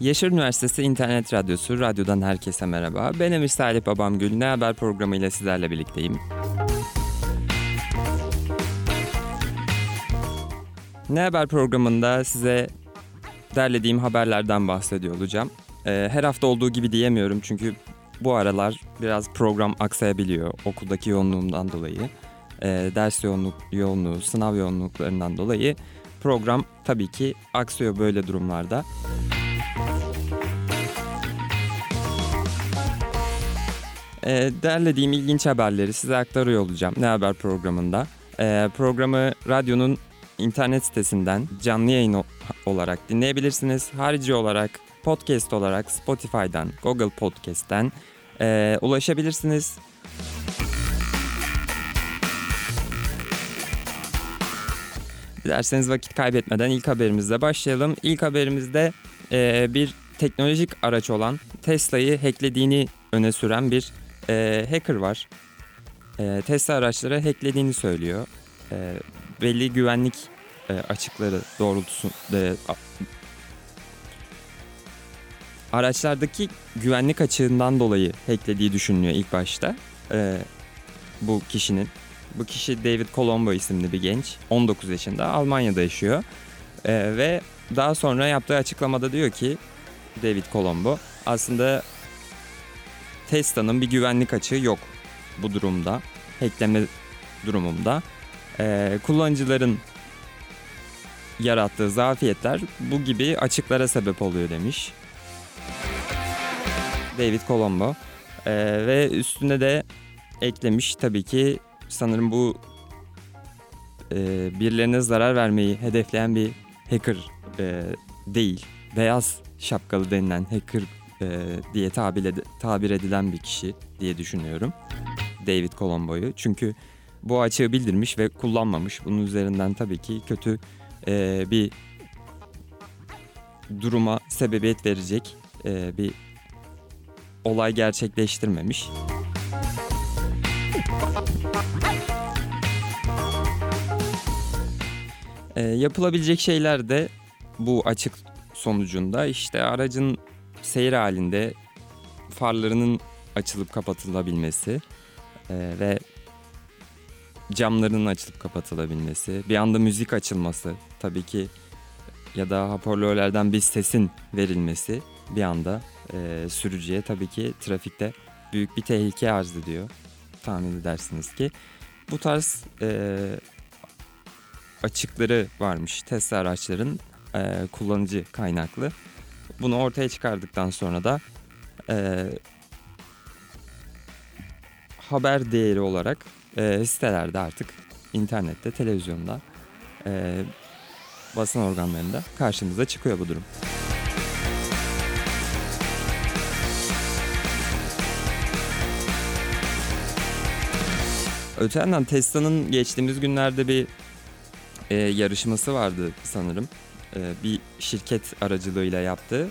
Yaşar Üniversitesi İnternet Radyosu, radyodan herkese merhaba. Ben Emir Salih Babamgül, Ne Haber programıyla sizlerle birlikteyim. Ne Haber programında size derlediğim haberlerden bahsediyor olacağım. Ee, her hafta olduğu gibi diyemiyorum çünkü bu aralar biraz program aksayabiliyor okuldaki yoğunluğumdan dolayı. Ee, ders yoğunluk, yoğunluğu, sınav yoğunluklarından dolayı program tabii ki aksıyor böyle durumlarda. E, derlediğim ilginç haberleri size aktarıyor olacağım Ne Haber programında. E, programı radyonun internet sitesinden canlı yayın olarak dinleyebilirsiniz. Harici olarak podcast olarak Spotify'dan, Google Podcast'ten e, ulaşabilirsiniz. Dilerseniz vakit kaybetmeden ilk haberimizle başlayalım. İlk haberimizde e, bir teknolojik araç olan Tesla'yı hacklediğini öne süren bir e, hacker var. E, Tesla araçları hacklediğini söylüyor. E, belli güvenlik e, açıkları doğrultusunda e, araçlardaki güvenlik açığından dolayı hacklediği düşünülüyor ilk başta e, bu kişinin. Bu kişi David Colombo isimli bir genç. 19 yaşında Almanya'da yaşıyor. E, ve daha sonra yaptığı açıklamada diyor ki David Colombo aslında Tesla'nın bir güvenlik açığı yok bu durumda. Hackleme durumunda. Ee, kullanıcıların yarattığı zafiyetler bu gibi açıklara sebep oluyor demiş. David Colombo. Ee, ve üstüne de eklemiş tabii ki sanırım bu e, birilerine zarar vermeyi hedefleyen bir hacker e, değil. Beyaz şapkalı denilen hacker e, diye tabir, ed- tabir edilen bir kişi diye düşünüyorum. David Colombo'yu. Çünkü bu açığı bildirmiş ve kullanmamış. Bunun üzerinden tabii ki kötü e, bir duruma sebebiyet verecek e, bir olay gerçekleştirmemiş. E, yapılabilecek şeyler de bu açık sonucunda işte aracın seyir halinde farlarının açılıp kapatılabilmesi e, ve camlarının açılıp kapatılabilmesi, bir anda müzik açılması tabii ki ya da hoparlörlerden bir sesin verilmesi bir anda e, sürücüye tabii ki trafikte büyük bir tehlike arz ediyor. Tahmin edersiniz ki bu tarz e, açıkları varmış Tesla araçların e, kullanıcı kaynaklı. Bunu ortaya çıkardıktan sonra da e, haber değeri olarak e, sitelerde artık internette, televizyonda, e, basın organlarında karşımıza çıkıyor bu durum. Öte yandan Tesla'nın geçtiğimiz günlerde bir e, yarışması vardı sanırım. E, bir şirket aracılığıyla yaptığı.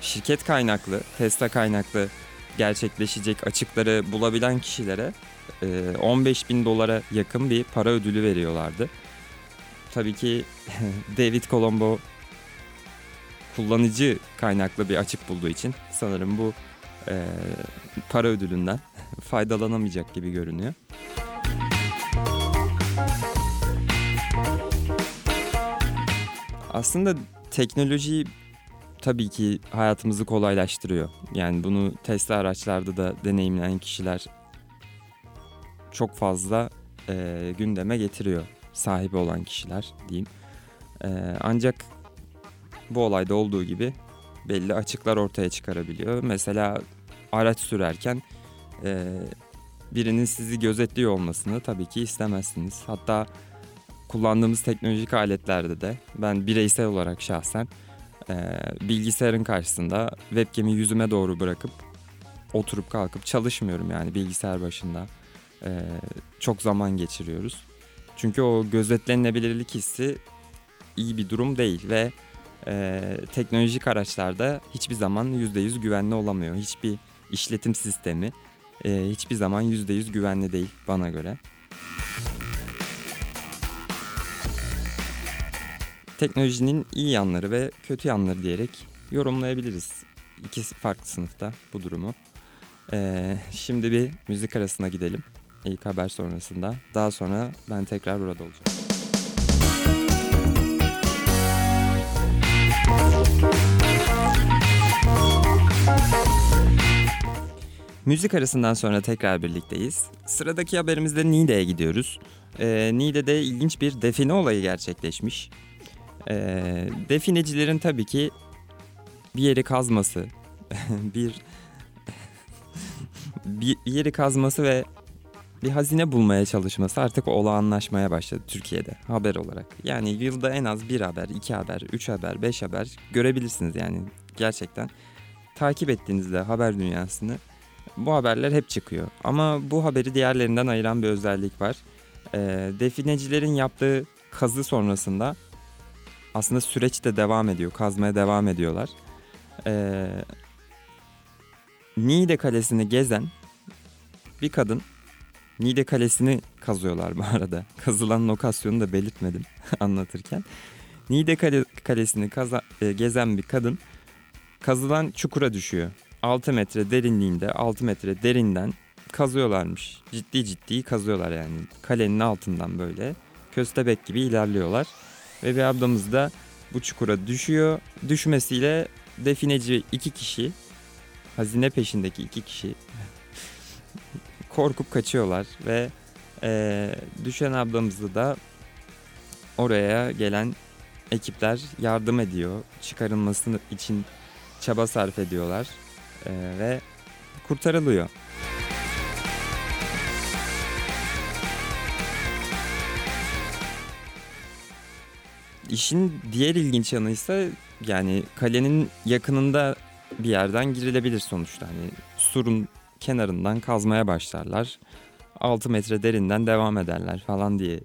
Şirket kaynaklı, Tesla kaynaklı gerçekleşecek açıkları bulabilen kişilere e, 15 bin dolara yakın bir para ödülü veriyorlardı. Tabii ki David Colombo kullanıcı kaynaklı bir açık bulduğu için sanırım bu e, para ödülünden faydalanamayacak gibi görünüyor. Aslında teknoloji tabii ki hayatımızı kolaylaştırıyor. Yani bunu Tesla araçlarda da deneyimleyen kişiler çok fazla e, gündeme getiriyor. Sahibi olan kişiler diyeyim. E, ancak bu olayda olduğu gibi belli açıklar ortaya çıkarabiliyor. Mesela araç sürerken e, birinin sizi gözetliyor olmasını tabii ki istemezsiniz. Hatta kullandığımız teknolojik aletlerde de ben bireysel olarak şahsen e, bilgisayarın karşısında webcam'i yüzüme doğru bırakıp oturup kalkıp çalışmıyorum yani bilgisayar başında. E, çok zaman geçiriyoruz. Çünkü o gözetlenebilirlik hissi iyi bir durum değil ve e, teknolojik araçlarda hiçbir zaman %100 güvenli olamıyor. Hiçbir işletim sistemi e, hiçbir zaman %100 güvenli değil bana göre. Teknolojinin iyi yanları ve kötü yanları diyerek yorumlayabiliriz. İki farklı sınıfta bu durumu. Ee, şimdi bir müzik arasına gidelim. İlk haber sonrasında. Daha sonra ben tekrar burada olacağım. Müzik arasından sonra tekrar birlikteyiz. Sıradaki haberimizde Niğde'ye gidiyoruz. Ee, Niğde'de ilginç bir define olayı gerçekleşmiş. Ee, definecilerin tabii ki bir yeri kazması, bir bir yeri kazması ve bir hazine bulmaya çalışması artık olağanlaşmaya başladı Türkiye'de haber olarak. Yani yılda en az bir haber, iki haber, üç haber, beş haber görebilirsiniz yani gerçekten. Takip ettiğinizde haber dünyasını bu haberler hep çıkıyor. Ama bu haberi diğerlerinden ayıran bir özellik var. E, definecilerin yaptığı kazı sonrasında aslında süreç de devam ediyor. Kazmaya devam ediyorlar. E, Niğde Kalesi'ni gezen bir kadın Niğde Kalesi'ni kazıyorlar bu arada. Kazılan lokasyonu da belirtmedim anlatırken. Niğde Kale, Kalesi'ni kaza, e, gezen bir kadın kazılan çukura düşüyor. 6 metre derinliğinde 6 metre derinden kazıyorlarmış. Ciddi ciddi kazıyorlar yani. Kalenin altından böyle köstebek gibi ilerliyorlar. Ve bir ablamız da bu çukura düşüyor. Düşmesiyle defineci iki kişi, hazine peşindeki iki kişi korkup kaçıyorlar ve e, düşen ablamızı da oraya gelen ekipler yardım ediyor. Çıkarılması için çaba sarf ediyorlar e, ve kurtarılıyor. İşin diğer ilginç yanı ise yani kalenin yakınında bir yerden girilebilir sonuçta. Hani surun kenarından kazmaya başlarlar. 6 metre derinden devam ederler falan diye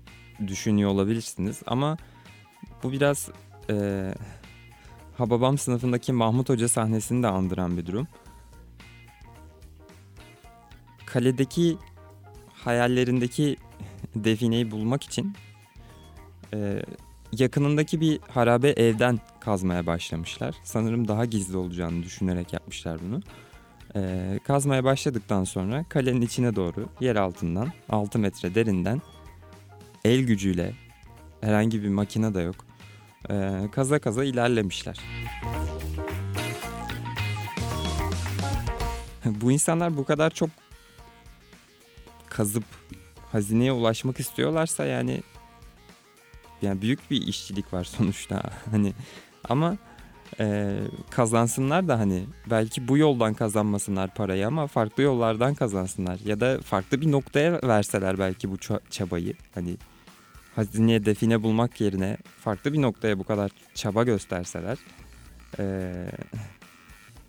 düşünüyor olabilirsiniz. Ama bu biraz e, Hababam sınıfındaki Mahmut Hoca sahnesini de andıran bir durum. Kaledeki hayallerindeki defineyi bulmak için e, yakınındaki bir harabe evden kazmaya başlamışlar. Sanırım daha gizli olacağını düşünerek yapmışlar bunu. E, kazmaya başladıktan sonra kalenin içine doğru yer altından 6 metre derinden el gücüyle herhangi bir makine de yok. E, kaza kaza ilerlemişler. bu insanlar bu kadar çok kazıp hazineye ulaşmak istiyorlarsa yani yani büyük bir işçilik var sonuçta. Hani ama e, kazansınlar da hani belki bu yoldan kazanmasınlar parayı ama farklı yollardan kazansınlar. Ya da farklı bir noktaya verseler belki bu çabayı. Hani hazineye define bulmak yerine farklı bir noktaya bu kadar çaba gösterseler e,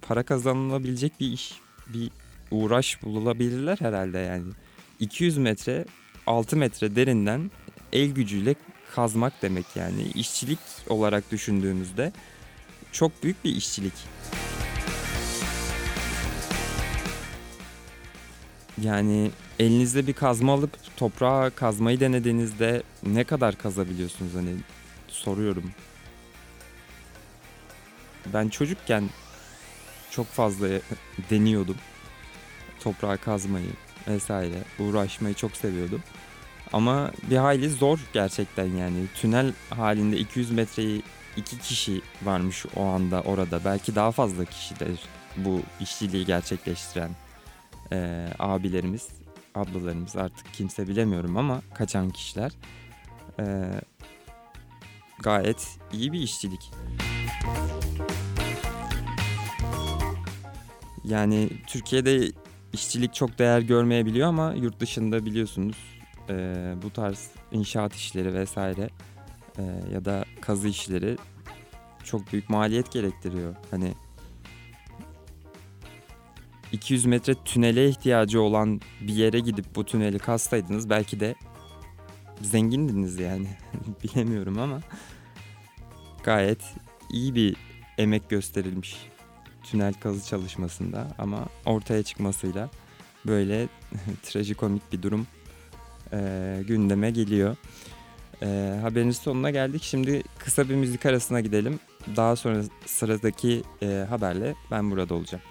para kazanılabilecek bir iş bir uğraş bulabilirler herhalde yani. 200 metre 6 metre derinden el gücüyle kazmak demek yani işçilik olarak düşündüğümüzde çok büyük bir işçilik. Yani elinizde bir kazma alıp toprağa kazmayı denediğinizde ne kadar kazabiliyorsunuz hani soruyorum. Ben çocukken çok fazla deniyordum. Toprağa kazmayı vesaire uğraşmayı çok seviyordum. Ama bir hayli zor gerçekten yani. Tünel halinde 200 metreyi iki kişi varmış o anda orada. Belki daha fazla kişidir bu işçiliği gerçekleştiren e, abilerimiz, ablalarımız artık kimse bilemiyorum ama kaçan kişiler. E, gayet iyi bir işçilik. Yani Türkiye'de işçilik çok değer görmeyebiliyor ama yurt dışında biliyorsunuz e, bu tarz inşaat işleri vesaire e, ya da kazı işleri çok büyük maliyet gerektiriyor. Hani 200 metre tünele ihtiyacı olan bir yere gidip bu tüneli kazsaydınız belki de zengindiniz yani. Bilemiyorum ama gayet iyi bir emek gösterilmiş tünel kazı çalışmasında ama ortaya çıkmasıyla böyle trajikomik bir durum e, gündeme geliyor. E, haberin sonuna geldik. Şimdi kısa bir müzik arasına gidelim. Daha sonra sıradaki e, haberle ben burada olacağım.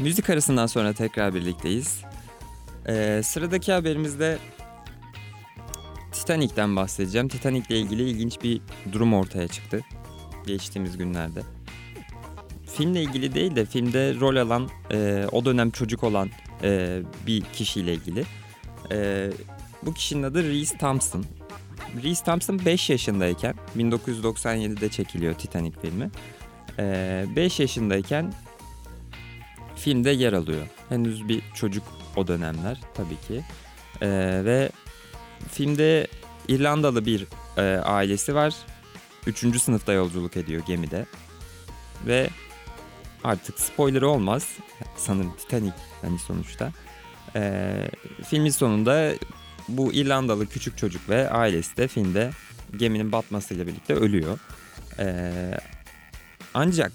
Müzik arasından sonra tekrar birlikteyiz. Ee, sıradaki haberimizde Titanic'ten bahsedeceğim. Titanic ile ilgili ilginç bir durum ortaya çıktı geçtiğimiz günlerde. Filmle ilgili değil de filmde rol alan, e, o dönem çocuk olan e, bir kişiyle ilgili. E, bu kişinin adı Reese Thompson. Reese Thompson 5 yaşındayken, 1997'de çekiliyor Titanic filmi. 5 yaşındayken filmde yer alıyor. Henüz bir çocuk o dönemler tabii ki. Ee, ve filmde İrlandalı bir e, ailesi var. Üçüncü sınıfta yolculuk ediyor gemide. Ve artık spoiler olmaz. Sanırım Titanic hani sonuçta. Ee, filmin sonunda bu İrlandalı küçük çocuk ve ailesi de filmde geminin batmasıyla birlikte ölüyor. Ee, ancak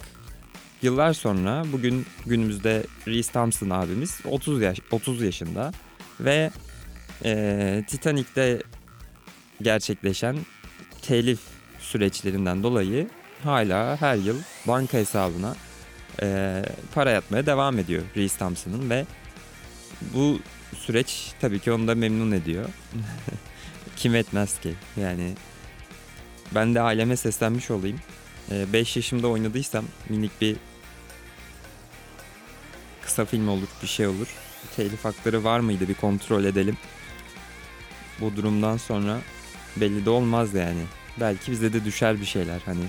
Yıllar sonra bugün günümüzde Reese Thompson abimiz 30 yaş 30 yaşında ve e, Titanic'te gerçekleşen telif süreçlerinden dolayı hala her yıl banka hesabına e, para yatmaya devam ediyor Reese Thompson'ın ve bu süreç tabii ki onu da memnun ediyor. Kim etmez ki yani ben de aileme seslenmiş olayım. 5 yaşımda oynadıysam minik bir kısa film olur, bir şey olur. Telif hakları var mıydı bir kontrol edelim. Bu durumdan sonra belli de olmaz yani. Belki bize de düşer bir şeyler hani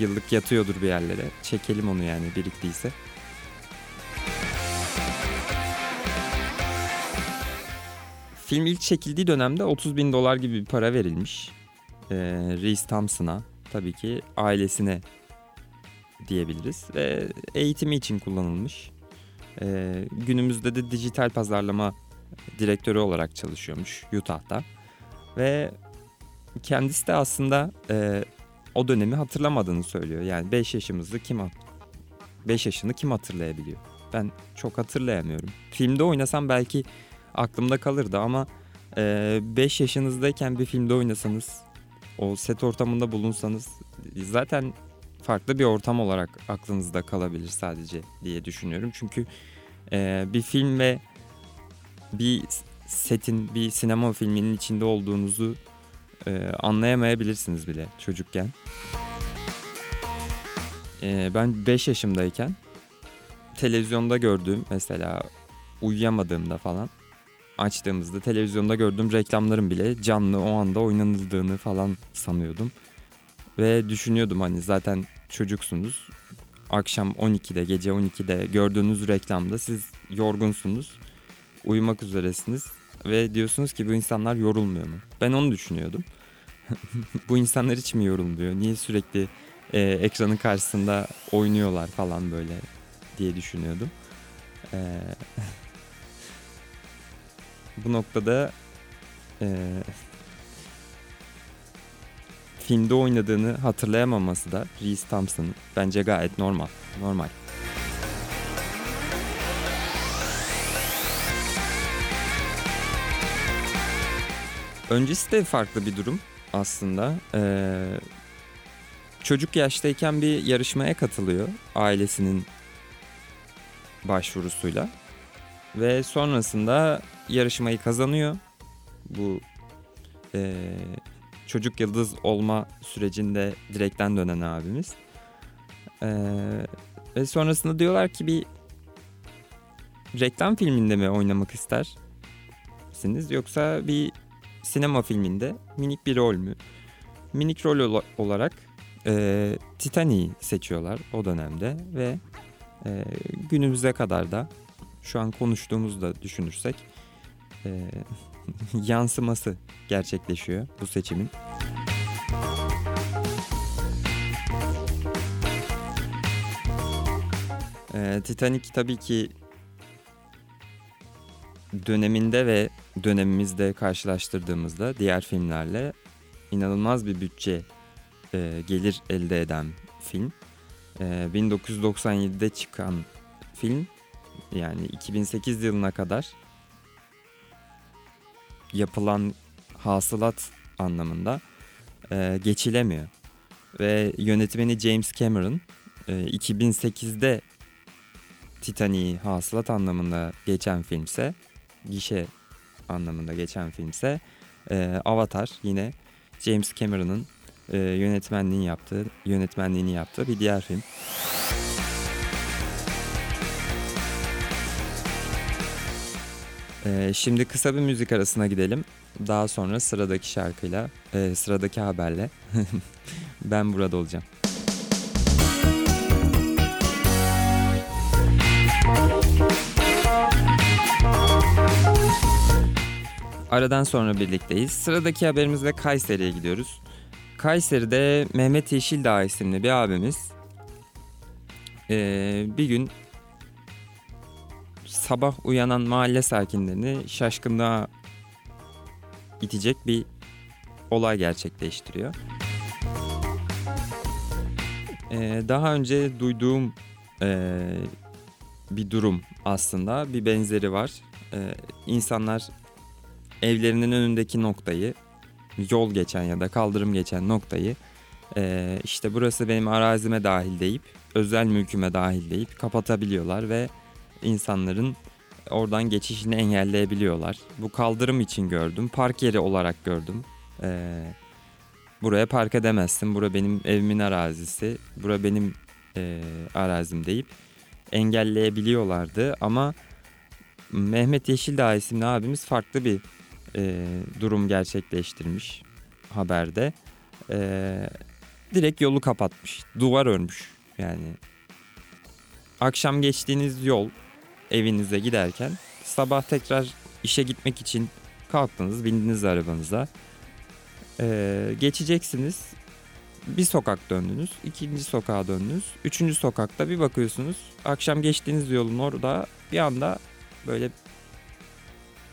yıllık yatıyordur bir yerlere. Çekelim onu yani biriktiyse. Film ilk çekildiği dönemde 30 bin dolar gibi bir para verilmiş. Ee, Reese Thompson'a tabii ki ailesine diyebiliriz ve eğitimi için kullanılmış. Ee, günümüzde de dijital pazarlama direktörü olarak çalışıyormuş Utah'ta. Ve kendisi de aslında e, o dönemi hatırlamadığını söylüyor. Yani 5 yaşımızda kim 5 yaşını kim hatırlayabiliyor? Ben çok hatırlayamıyorum. Filmde oynasam belki aklımda kalırdı ama 5 e, yaşınızdayken bir filmde oynasanız, o set ortamında bulunsanız zaten farklı bir ortam olarak aklınızda kalabilir sadece diye düşünüyorum. Çünkü e, bir film ve bir setin, bir sinema filminin içinde olduğunuzu e, anlayamayabilirsiniz bile çocukken. E, ben 5 yaşımdayken televizyonda gördüğüm mesela uyuyamadığımda falan açtığımızda televizyonda gördüğüm reklamların bile canlı o anda oynanıldığını falan sanıyordum. Ve düşünüyordum hani zaten çocuksunuz. Akşam 12'de, gece 12'de gördüğünüz reklamda siz yorgunsunuz. Uyumak üzeresiniz ve diyorsunuz ki bu insanlar yorulmuyor mu? Ben onu düşünüyordum. Bu insanlar hiç mi yorulmuyor? Niye sürekli e, ekranın karşısında oynuyorlar falan böyle diye düşünüyordum. E, bu noktada e, filmde oynadığını hatırlayamaması da Reese Thompson'ın bence gayet normal. Normal. Öncesi de farklı bir durum aslında. Ee, çocuk yaştayken bir yarışmaya katılıyor ailesinin başvurusuyla. Ve sonrasında yarışmayı kazanıyor. Bu e, çocuk yıldız olma sürecinde direkten dönen abimiz. Ee, ve sonrasında diyorlar ki bir reklam filminde mi oynamak istersiniz yoksa bir sinema filminde minik bir rol mü? Minik rol ola- olarak e, Titanic'i seçiyorlar o dönemde ve e, günümüze kadar da şu an konuştuğumuzda düşünürsek e, yansıması gerçekleşiyor bu seçimin. E, Titanic tabii ki döneminde ve dönemimizde karşılaştırdığımızda diğer filmlerle inanılmaz bir bütçe e, gelir elde eden film. E, 1997'de çıkan film yani 2008 yılına kadar yapılan hasılat anlamında e, geçilemiyor. Ve yönetmeni James Cameron e, 2008'de Titanic'i hasılat anlamında geçen filmse, gişe anlamında geçen filmse e, Avatar yine James Cameron'ın e, yönetmenliğini yaptığı yönetmenliğini yaptığı bir diğer film. E, şimdi kısa bir müzik arasına gidelim. Daha sonra sıradaki şarkıyla, e, sıradaki haberle ben burada olacağım. Aradan sonra birlikteyiz. Sıradaki haberimizle Kayseri'ye gidiyoruz. Kayseri'de Mehmet Yeşildağ isimli bir abimiz ee, bir gün sabah uyanan mahalle sakinlerini şaşkınlığa itecek bir olay gerçekleştiriyor. Ee, daha önce duyduğum ee, bir durum aslında bir benzeri var. Ee, insanlar evlerinin önündeki noktayı yol geçen ya da kaldırım geçen noktayı e, işte burası benim arazime dahil deyip özel mülküme dahil deyip kapatabiliyorlar ve insanların oradan geçişini engelleyebiliyorlar. Bu kaldırım için gördüm. Park yeri olarak gördüm. E, buraya park edemezsin. Bura benim evimin arazisi. Bura benim e, arazim deyip engelleyebiliyorlardı ama Mehmet Yeşildağ isimli abimiz farklı bir e, durum gerçekleştirmiş haberde. E, direkt yolu kapatmış. Duvar örmüş yani. Akşam geçtiğiniz yol evinize giderken sabah tekrar işe gitmek için kalktınız bindiniz arabanıza. E, geçeceksiniz. Bir sokak döndünüz, ikinci sokağa döndünüz, üçüncü sokakta bir bakıyorsunuz akşam geçtiğiniz yolun orada bir anda böyle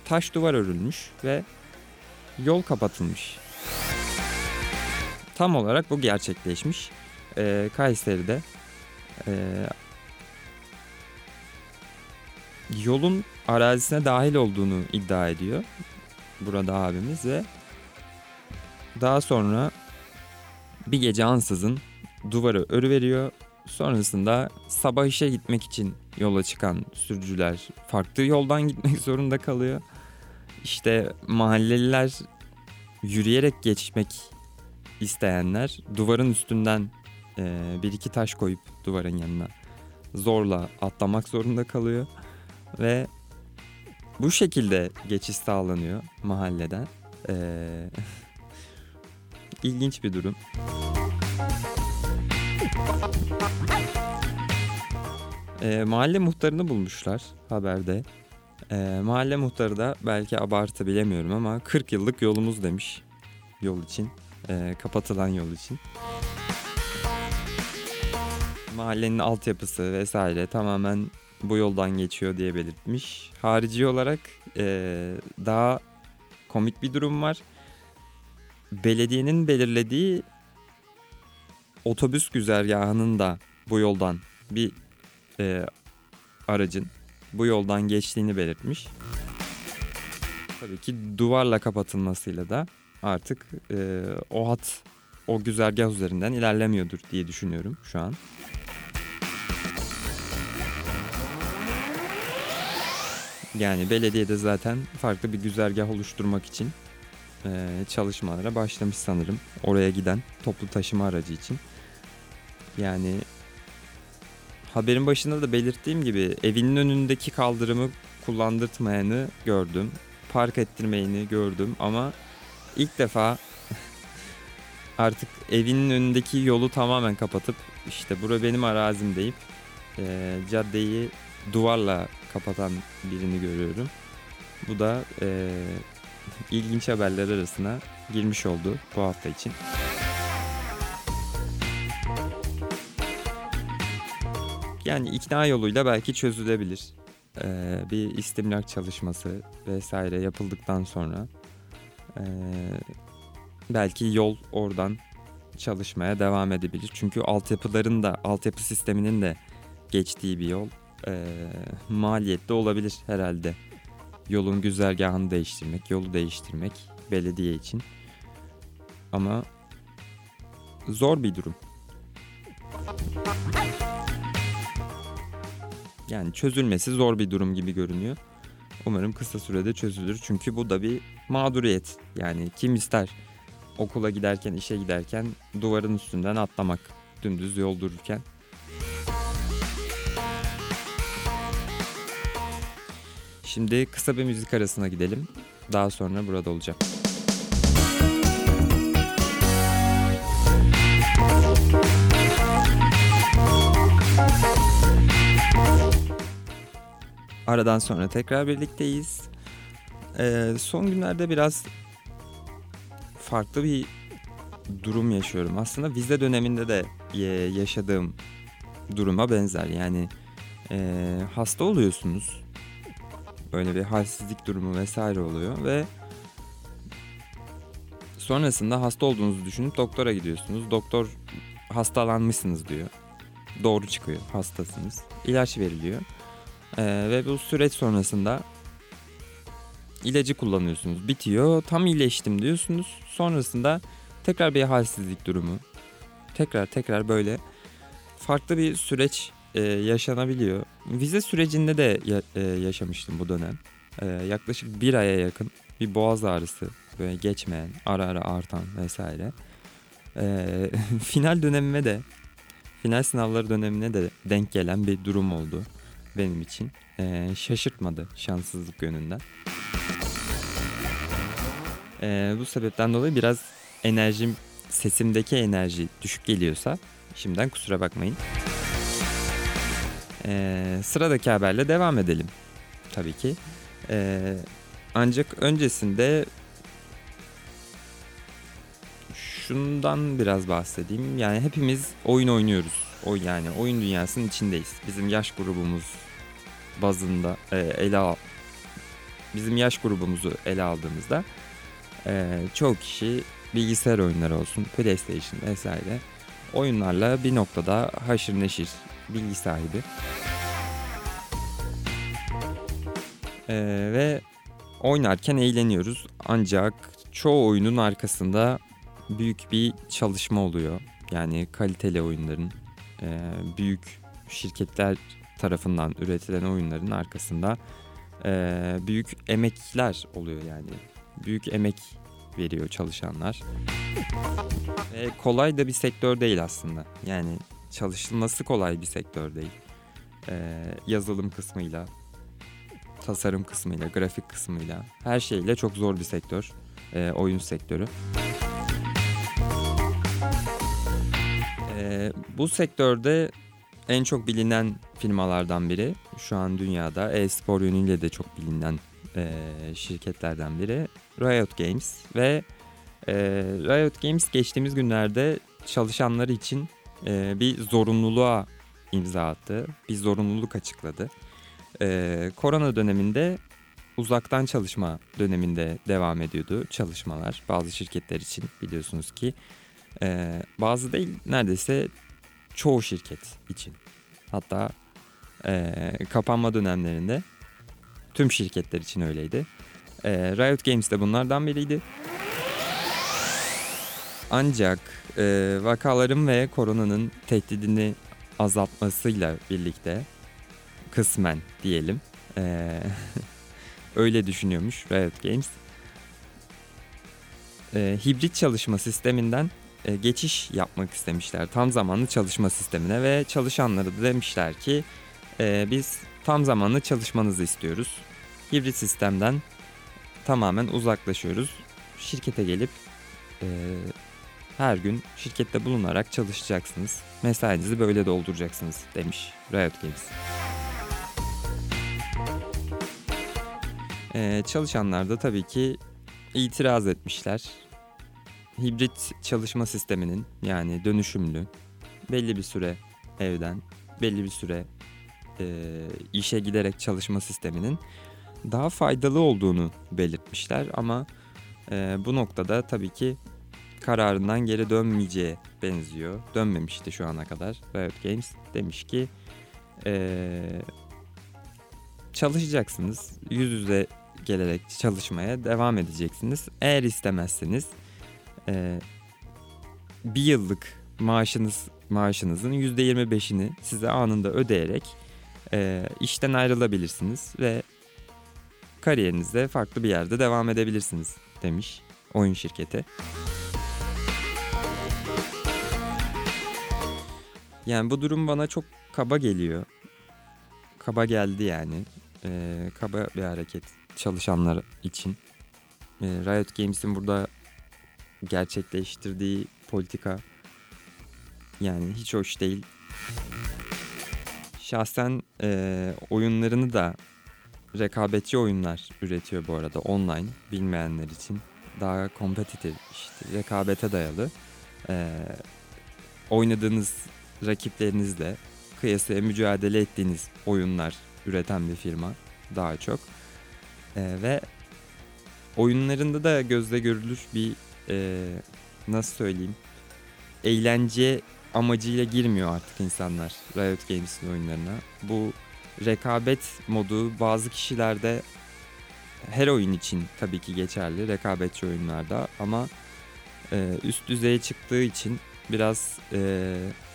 taş duvar örülmüş ve yol kapatılmış. Tam olarak bu gerçekleşmiş. Ee, Kayseri'de e, yolun arazisine dahil olduğunu iddia ediyor burada abimiz ve daha sonra bir gece ansızın duvarı örüveriyor. Sonrasında sabah işe gitmek için yola çıkan sürücüler farklı yoldan gitmek zorunda kalıyor. İşte mahalleliler yürüyerek geçmek isteyenler duvarın üstünden e, bir iki taş koyup duvarın yanına zorla atlamak zorunda kalıyor ve bu şekilde geçiş sağlanıyor mahalleden. Ee, ilginç bir durum. Ee, mahalle muhtarını bulmuşlar haberde. Ee, mahalle muhtarı da belki abartı bilemiyorum ama 40 yıllık yolumuz demiş yol için. Ee, kapatılan yol için. Mahallenin altyapısı vesaire tamamen bu yoldan geçiyor diye belirtmiş. Harici olarak ee, daha komik bir durum var. Belediyenin belirlediği otobüs güzergahının da bu yoldan bir e, aracın bu yoldan geçtiğini belirtmiş. Tabii ki duvarla kapatılmasıyla da artık e, o hat o güzergah üzerinden ilerlemiyordur diye düşünüyorum şu an. Yani belediyede zaten farklı bir güzergah oluşturmak için e, çalışmalara başlamış sanırım. Oraya giden toplu taşıma aracı için. Yani haberin başında da belirttiğim gibi evinin önündeki kaldırımı kullandırtmayanı gördüm. Park ettirmeyeni gördüm ama ilk defa artık evinin önündeki yolu tamamen kapatıp işte bura benim arazim deyip e, caddeyi duvarla kapatan birini görüyorum. Bu da e, ilginç haberler arasına girmiş oldu bu hafta için. Yani ikna yoluyla belki çözülebilir. Ee, bir istimlak çalışması vesaire yapıldıktan sonra ee, belki yol oradan çalışmaya devam edebilir. Çünkü altyapıların da altyapı sisteminin de geçtiği bir yol ee, maliyetli olabilir herhalde. Yolun güzergahını değiştirmek, yolu değiştirmek belediye için. Ama zor bir durum. Yani çözülmesi zor bir durum gibi görünüyor. Umarım kısa sürede çözülür. Çünkü bu da bir mağduriyet. Yani kim ister okula giderken, işe giderken duvarın üstünden atlamak dümdüz yol dururken. Şimdi kısa bir müzik arasına gidelim. Daha sonra burada olacağım. Aradan sonra tekrar birlikteyiz. Ee, son günlerde biraz farklı bir durum yaşıyorum. Aslında vize döneminde de yaşadığım duruma benzer. Yani e, hasta oluyorsunuz. Böyle bir halsizlik durumu vesaire oluyor ve sonrasında hasta olduğunuzu düşünüp doktora gidiyorsunuz. Doktor hastalanmışsınız diyor. Doğru çıkıyor hastasınız. İlaç veriliyor. Ee, ve bu süreç sonrasında ilacı kullanıyorsunuz. Bitiyor. Tam iyileştim diyorsunuz. Sonrasında tekrar bir halsizlik durumu. Tekrar tekrar böyle farklı bir süreç e, yaşanabiliyor. Vize sürecinde de ya, e, yaşamıştım bu dönem. E, yaklaşık bir aya yakın bir boğaz ağrısı böyle geçmeyen, ara ara artan vesaire. E, final dönemime de final sınavları dönemine de denk gelen bir durum oldu benim için. Ee, şaşırtmadı şanssızlık yönünden. Ee, bu sebepten dolayı biraz enerjim, sesimdeki enerji düşük geliyorsa şimdiden kusura bakmayın. Ee, sıradaki haberle devam edelim. Tabii ki. Ee, ancak öncesinde şundan biraz bahsedeyim. Yani hepimiz oyun oynuyoruz. O yani oyun dünyasının içindeyiz. Bizim yaş grubumuz bazında e, ele al bizim yaş grubumuzu ele aldığımızda e, çoğu kişi bilgisayar oyunları olsun, PlayStation vesaire oyunlarla bir noktada haşır neşir bilgi sahibi. E, ve oynarken eğleniyoruz. Ancak çoğu oyunun arkasında büyük bir çalışma oluyor. Yani kaliteli oyunların e, büyük şirketler tarafından üretilen oyunların arkasında e, büyük emekler oluyor yani. Büyük emek veriyor çalışanlar. Ve kolay da bir sektör değil aslında. Yani çalışılması kolay bir sektör değil. E, yazılım kısmıyla, tasarım kısmıyla, grafik kısmıyla, her şeyle çok zor bir sektör. E, oyun sektörü. E, bu sektörde en çok bilinen firmalardan biri. Şu an dünyada e-spor yönüyle de çok bilinen e, şirketlerden biri. Riot Games ve e, Riot Games geçtiğimiz günlerde çalışanları için e, bir zorunluluğa imza attı. Bir zorunluluk açıkladı. E, korona döneminde uzaktan çalışma döneminde devam ediyordu çalışmalar. Bazı şirketler için biliyorsunuz ki e, bazı değil neredeyse çoğu şirket için. Hatta e, kapanma dönemlerinde tüm şirketler için öyleydi. E, Riot Games de bunlardan biriydi. Ancak e, vakaların ve koronanın tehdidini azaltmasıyla birlikte kısmen diyelim e, öyle düşünüyormuş Riot Games. E, hibrit çalışma sisteminden e, geçiş yapmak istemişler tam zamanlı çalışma sistemine ve çalışanlara da demişler ki e, biz tam zamanlı çalışmanızı istiyoruz. Hibrit sistemden tamamen uzaklaşıyoruz. Şirkete gelip e, her gün şirkette bulunarak çalışacaksınız. Mesainizi böyle dolduracaksınız demiş Riot Games. Ee, çalışanlar da tabii ki itiraz etmişler. Hibrit çalışma sisteminin yani dönüşümlü belli bir süre evden belli bir süre e, işe giderek çalışma sisteminin daha faydalı olduğunu belirtmişler ama e, bu noktada tabii ki kararından geri dönmeyeceğe benziyor. Dönmemişti şu ana kadar. Riot Games demiş ki eee, çalışacaksınız. Yüz yüze gelerek çalışmaya devam edeceksiniz. Eğer istemezseniz eee, bir yıllık maaşınız maaşınızın %25'ini size anında ödeyerek eee, işten ayrılabilirsiniz ve kariyerinizde farklı bir yerde devam edebilirsiniz demiş oyun şirketi. Yani bu durum bana çok kaba geliyor. Kaba geldi yani. Ee, kaba bir hareket çalışanlar için. Ee, Riot Games'in burada gerçekleştirdiği politika yani hiç hoş değil. Şahsen e, oyunlarını da rekabetçi oyunlar üretiyor bu arada online bilmeyenler için. Daha kompetitif işte rekabete dayalı. Ee, oynadığınız rakiplerinizle kıyasaya mücadele ettiğiniz oyunlar üreten bir firma daha çok. Ee, ve oyunlarında da gözle görülür bir e, nasıl söyleyeyim eğlence amacıyla girmiyor artık insanlar Riot Games'in oyunlarına. Bu rekabet modu bazı kişilerde her oyun için tabii ki geçerli rekabetçi oyunlarda ama e, üst düzeye çıktığı için biraz e,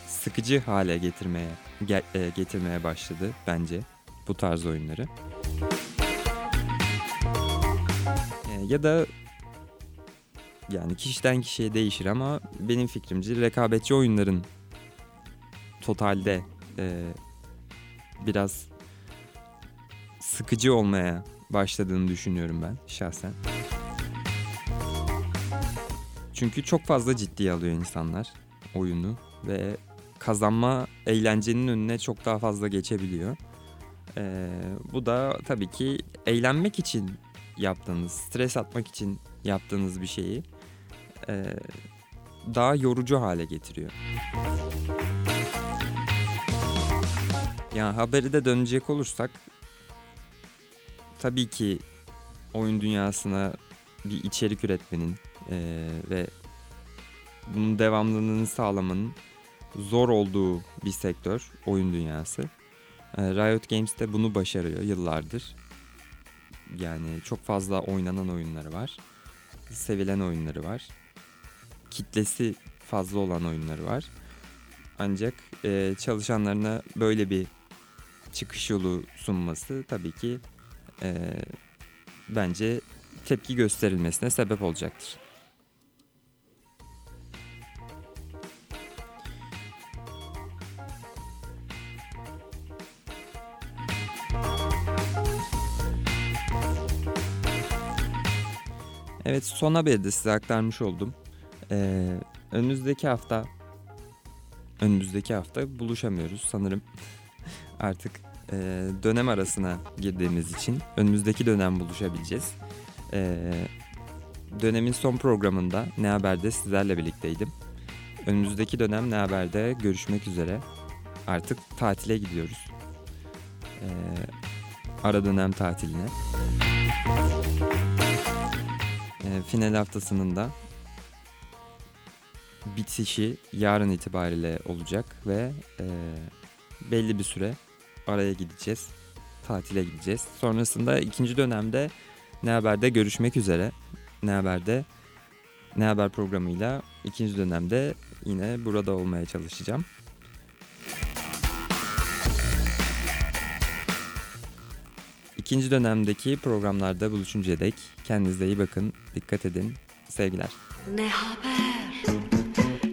sıkıcı hale getirmeye ge- e, getirmeye başladı bence bu tarz oyunları. E, ya da yani kişiden kişiye değişir ama benim fikrimce rekabetçi oyunların totalde e, biraz sıkıcı olmaya başladığını düşünüyorum ben şahsen. Çünkü çok fazla ciddiye alıyor insanlar oyunu ve kazanma eğlencenin önüne çok daha fazla geçebiliyor. Ee, bu da tabii ki eğlenmek için yaptığınız, stres atmak için yaptığınız bir şeyi e, daha yorucu hale getiriyor. Yani haberi de dönecek olursak tabii ki oyun dünyasına bir içerik üretmenin e, ve bunun devamlılığını sağlamanın zor olduğu bir sektör oyun dünyası. E, Riot Games de bunu başarıyor yıllardır. Yani çok fazla oynanan oyunları var. Sevilen oyunları var. Kitlesi fazla olan oyunları var. Ancak e, çalışanlarına böyle bir çıkış yolu sunması tabii ki e, bence tepki gösterilmesine sebep olacaktır. Evet son haberi de size aktarmış oldum. Ee, önümüzdeki hafta önümüzdeki hafta buluşamıyoruz sanırım. Artık e, dönem arasına girdiğimiz için önümüzdeki dönem buluşabileceğiz. E, dönemin son programında Ne Haber'de sizlerle birlikteydim. Önümüzdeki dönem Ne Haber'de görüşmek üzere. Artık tatile gidiyoruz. E, ara dönem tatiline. E, final haftasının da bitişi yarın itibariyle olacak ve e, belli bir süre araya gideceğiz. Tatile gideceğiz. Sonrasında ikinci dönemde Ne Haber'de görüşmek üzere. Ne Haber'de Ne Haber programıyla ikinci dönemde yine burada olmaya çalışacağım. İkinci dönemdeki programlarda buluşuncaya dek kendinize iyi bakın, dikkat edin, sevgiler. Ne haber?